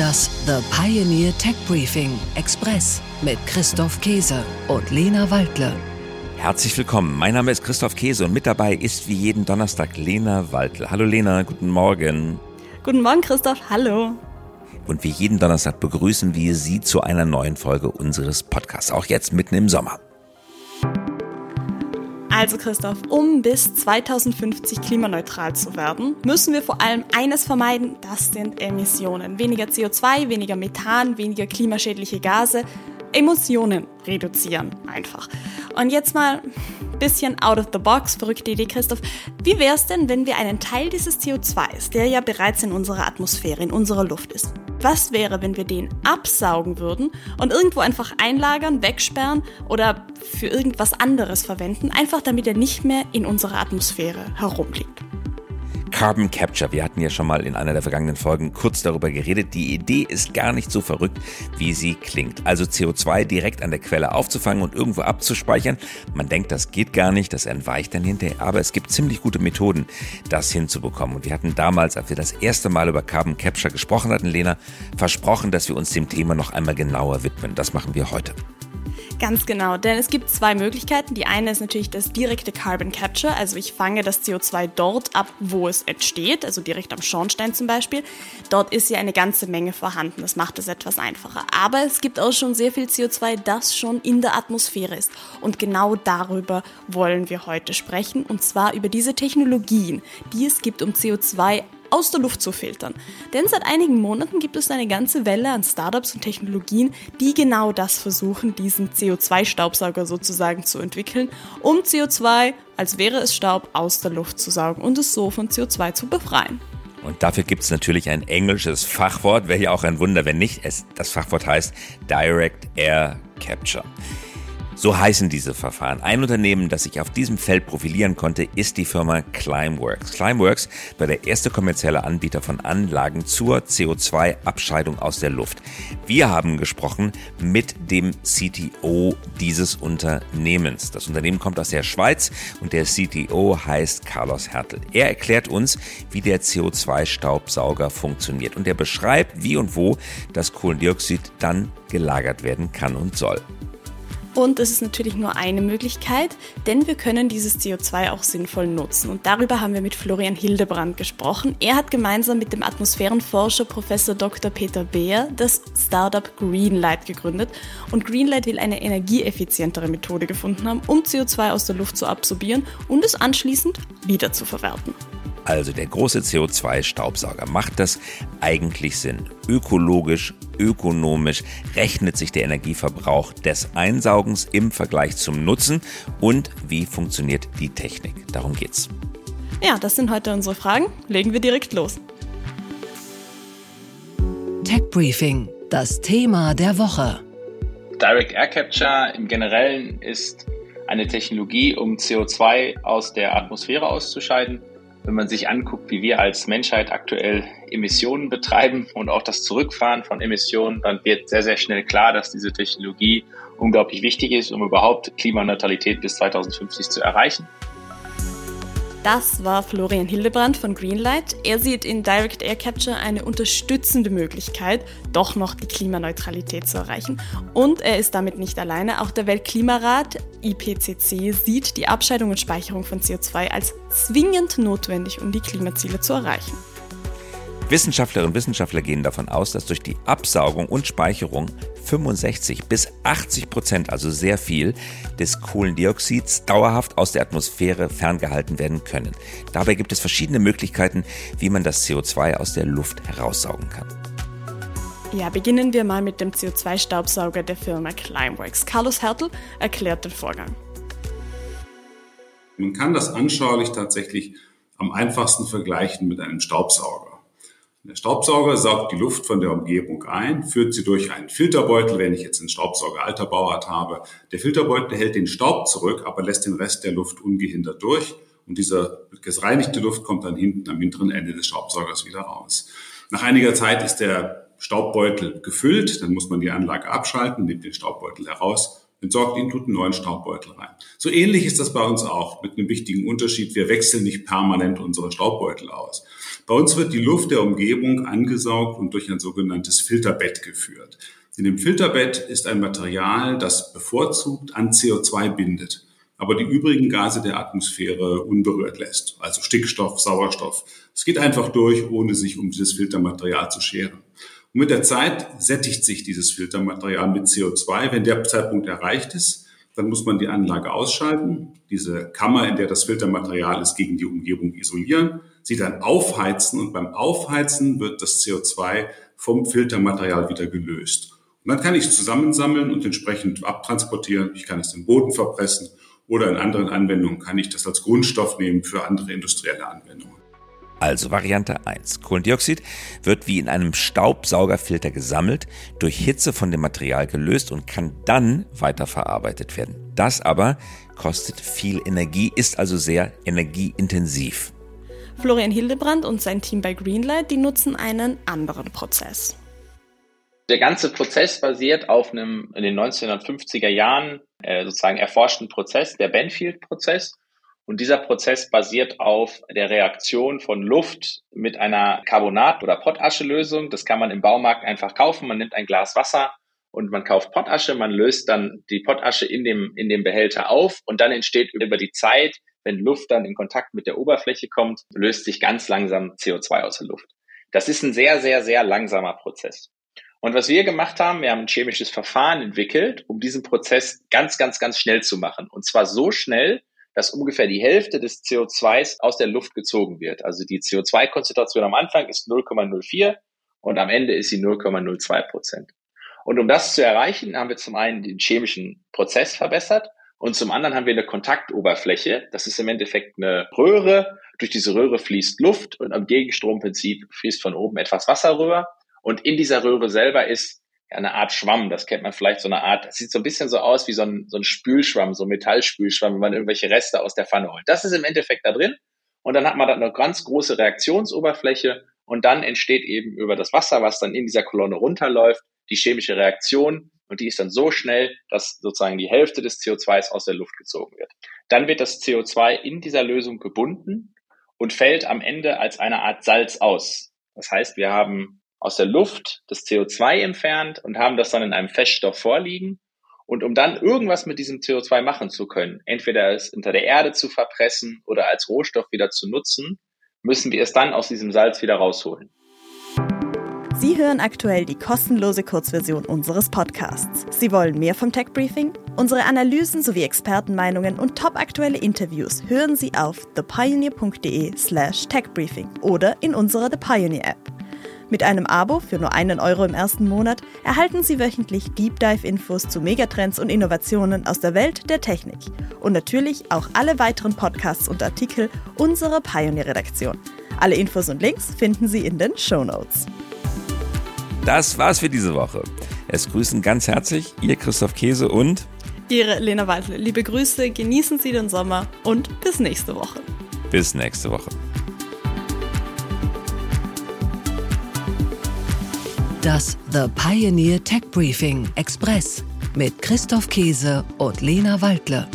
das The Pioneer Tech Briefing Express mit Christoph Käse und Lena Waldle. Herzlich willkommen. Mein Name ist Christoph Käse und mit dabei ist wie jeden Donnerstag Lena Waldle. Hallo Lena, guten Morgen. Guten Morgen Christoph, hallo. Und wie jeden Donnerstag begrüßen wir Sie zu einer neuen Folge unseres Podcasts, auch jetzt mitten im Sommer. Also Christoph, um bis 2050 klimaneutral zu werden, müssen wir vor allem eines vermeiden, das sind Emissionen. Weniger CO2, weniger Methan, weniger klimaschädliche Gase, Emotionen reduzieren einfach. Und jetzt mal ein bisschen out of the box, verrückte Idee, Christoph. Wie wäre es denn, wenn wir einen Teil dieses CO2s, der ja bereits in unserer Atmosphäre, in unserer Luft ist, was wäre, wenn wir den absaugen würden und irgendwo einfach einlagern, wegsperren oder für irgendwas anderes verwenden, einfach damit er nicht mehr in unserer Atmosphäre herumliegt? Carbon Capture. Wir hatten ja schon mal in einer der vergangenen Folgen kurz darüber geredet. Die Idee ist gar nicht so verrückt, wie sie klingt. Also CO2 direkt an der Quelle aufzufangen und irgendwo abzuspeichern. Man denkt, das geht gar nicht, das entweicht dann hinterher. Aber es gibt ziemlich gute Methoden, das hinzubekommen. Und wir hatten damals, als wir das erste Mal über Carbon Capture gesprochen hatten, Lena, versprochen, dass wir uns dem Thema noch einmal genauer widmen. Das machen wir heute. Ganz genau, denn es gibt zwei Möglichkeiten. Die eine ist natürlich das direkte Carbon Capture, also ich fange das CO2 dort ab, wo es entsteht, also direkt am Schornstein zum Beispiel. Dort ist ja eine ganze Menge vorhanden, das macht es etwas einfacher. Aber es gibt auch schon sehr viel CO2, das schon in der Atmosphäre ist. Und genau darüber wollen wir heute sprechen, und zwar über diese Technologien, die es gibt, um CO2 aus der Luft zu filtern. Denn seit einigen Monaten gibt es eine ganze Welle an Startups und Technologien, die genau das versuchen, diesen CO2-Staubsauger sozusagen zu entwickeln, um CO2, als wäre es Staub, aus der Luft zu saugen und es so von CO2 zu befreien. Und dafür gibt es natürlich ein englisches Fachwort, wäre ja auch ein Wunder, wenn nicht. Es, das Fachwort heißt Direct Air Capture. So heißen diese Verfahren. Ein Unternehmen, das sich auf diesem Feld profilieren konnte, ist die Firma Climeworks. Climeworks war der erste kommerzielle Anbieter von Anlagen zur CO2-Abscheidung aus der Luft. Wir haben gesprochen mit dem CTO dieses Unternehmens. Das Unternehmen kommt aus der Schweiz und der CTO heißt Carlos Hertel. Er erklärt uns, wie der CO2-Staubsauger funktioniert und er beschreibt, wie und wo das Kohlendioxid dann gelagert werden kann und soll. Und es ist natürlich nur eine Möglichkeit, denn wir können dieses CO2 auch sinnvoll nutzen. Und darüber haben wir mit Florian Hildebrand gesprochen. Er hat gemeinsam mit dem Atmosphärenforscher Professor Dr. Peter Beer das Startup Greenlight gegründet. Und Greenlight will eine energieeffizientere Methode gefunden haben, um CO2 aus der Luft zu absorbieren und es anschließend wieder zu verwerten. Also der große CO2-Staubsauger. Macht das eigentlich Sinn? Ökologisch, ökonomisch rechnet sich der Energieverbrauch des Einsaugens im Vergleich zum Nutzen und wie funktioniert die Technik? Darum geht's. Ja, das sind heute unsere Fragen. Legen wir direkt los. Tech Briefing, das Thema der Woche. Direct Air Capture im Generellen ist eine Technologie, um CO2 aus der Atmosphäre auszuscheiden wenn man sich anguckt, wie wir als Menschheit aktuell Emissionen betreiben und auch das Zurückfahren von Emissionen, dann wird sehr, sehr schnell klar, dass diese Technologie unglaublich wichtig ist, um überhaupt Klimaneutralität bis 2050 zu erreichen. Das war Florian Hildebrand von Greenlight. Er sieht in Direct Air Capture eine unterstützende Möglichkeit, doch noch die Klimaneutralität zu erreichen. Und er ist damit nicht alleine. Auch der Weltklimarat IPCC sieht die Abscheidung und Speicherung von CO2 als zwingend notwendig, um die Klimaziele zu erreichen. Wissenschaftlerinnen und Wissenschaftler gehen davon aus, dass durch die Absaugung und Speicherung 65 bis 80 Prozent, also sehr viel, des Kohlendioxids dauerhaft aus der Atmosphäre ferngehalten werden können. Dabei gibt es verschiedene Möglichkeiten, wie man das CO2 aus der Luft heraussaugen kann. Ja, beginnen wir mal mit dem CO2-Staubsauger der Firma Climeworks. Carlos Hertel erklärt den Vorgang. Man kann das anschaulich tatsächlich am einfachsten vergleichen mit einem Staubsauger. Der Staubsauger saugt die Luft von der Umgebung ein, führt sie durch einen Filterbeutel, wenn ich jetzt einen Staubsauger alter Bauart habe. Der Filterbeutel hält den Staub zurück, aber lässt den Rest der Luft ungehindert durch. Und diese gereinigte Luft kommt dann hinten am hinteren Ende des Staubsaugers wieder raus. Nach einiger Zeit ist der Staubbeutel gefüllt, dann muss man die Anlage abschalten, nimmt den Staubbeutel heraus entsorgt ihn, tut einen neuen Staubbeutel rein. So ähnlich ist das bei uns auch mit einem wichtigen Unterschied. Wir wechseln nicht permanent unsere Staubbeutel aus. Bei uns wird die Luft der Umgebung angesaugt und durch ein sogenanntes Filterbett geführt. In dem Filterbett ist ein Material, das bevorzugt an CO2 bindet, aber die übrigen Gase der Atmosphäre unberührt lässt, also Stickstoff, Sauerstoff. Es geht einfach durch, ohne sich um dieses Filtermaterial zu scheren. Und mit der Zeit sättigt sich dieses Filtermaterial mit CO2. Wenn der Zeitpunkt erreicht ist, dann muss man die Anlage ausschalten, diese Kammer, in der das Filtermaterial ist, gegen die Umgebung isolieren, sie dann aufheizen und beim Aufheizen wird das CO2 vom Filtermaterial wieder gelöst. Und dann kann ich es zusammensammeln und entsprechend abtransportieren. Ich kann es den Boden verpressen oder in anderen Anwendungen kann ich das als Grundstoff nehmen für andere industrielle Anwendungen. Also Variante 1. Kohlendioxid wird wie in einem Staubsaugerfilter gesammelt, durch Hitze von dem Material gelöst und kann dann weiterverarbeitet werden. Das aber kostet viel Energie, ist also sehr energieintensiv. Florian Hildebrand und sein Team bei Greenlight, die nutzen einen anderen Prozess. Der ganze Prozess basiert auf einem in den 1950er Jahren äh, sozusagen erforschten Prozess, der Benfield-Prozess. Und dieser Prozess basiert auf der Reaktion von Luft mit einer Carbonat- oder Pottaschelösung. Das kann man im Baumarkt einfach kaufen. Man nimmt ein Glas Wasser und man kauft Pottasche. Man löst dann die Pottasche in dem, in dem Behälter auf und dann entsteht über die Zeit, wenn Luft dann in Kontakt mit der Oberfläche kommt, löst sich ganz langsam CO2 aus der Luft. Das ist ein sehr, sehr, sehr langsamer Prozess. Und was wir gemacht haben, wir haben ein chemisches Verfahren entwickelt, um diesen Prozess ganz, ganz, ganz schnell zu machen. Und zwar so schnell, dass ungefähr die Hälfte des CO2s aus der Luft gezogen wird. Also die CO2-Konzentration am Anfang ist 0,04 und am Ende ist sie 0,02 Prozent. Und um das zu erreichen, haben wir zum einen den chemischen Prozess verbessert und zum anderen haben wir eine Kontaktoberfläche. Das ist im Endeffekt eine Röhre. Durch diese Röhre fließt Luft und am Gegenstromprinzip fließt von oben etwas Wasser rüber. Und in dieser Röhre selber ist eine Art Schwamm. Das kennt man vielleicht so eine Art, das sieht so ein bisschen so aus wie so ein, so ein Spülschwamm, so ein Metallspülschwamm, wenn man irgendwelche Reste aus der Pfanne holt. Das ist im Endeffekt da drin. Und dann hat man dann eine ganz große Reaktionsoberfläche und dann entsteht eben über das Wasser, was dann in dieser Kolonne runterläuft, die chemische Reaktion und die ist dann so schnell, dass sozusagen die Hälfte des CO2s aus der Luft gezogen wird. Dann wird das CO2 in dieser Lösung gebunden und fällt am Ende als eine Art Salz aus. Das heißt, wir haben aus der Luft das CO2 entfernt und haben das dann in einem Feststoff vorliegen. Und um dann irgendwas mit diesem CO2 machen zu können, entweder es unter der Erde zu verpressen oder als Rohstoff wieder zu nutzen, müssen wir es dann aus diesem Salz wieder rausholen. Sie hören aktuell die kostenlose Kurzversion unseres Podcasts. Sie wollen mehr vom Tech Briefing? Unsere Analysen sowie Expertenmeinungen und topaktuelle Interviews hören Sie auf thepioneer.de/slash techbriefing oder in unserer The Pioneer App. Mit einem Abo für nur einen Euro im ersten Monat erhalten Sie wöchentlich Deep Dive Infos zu Megatrends und Innovationen aus der Welt der Technik. Und natürlich auch alle weiteren Podcasts und Artikel unserer Pioneer-Redaktion. Alle Infos und Links finden Sie in den Show Notes. Das war's für diese Woche. Es grüßen ganz herzlich Ihr Christoph Käse und Ihre Lena Waldle. Liebe Grüße, genießen Sie den Sommer und bis nächste Woche. Bis nächste Woche. Das The Pioneer Tech Briefing Express mit Christoph Käse und Lena Waldle.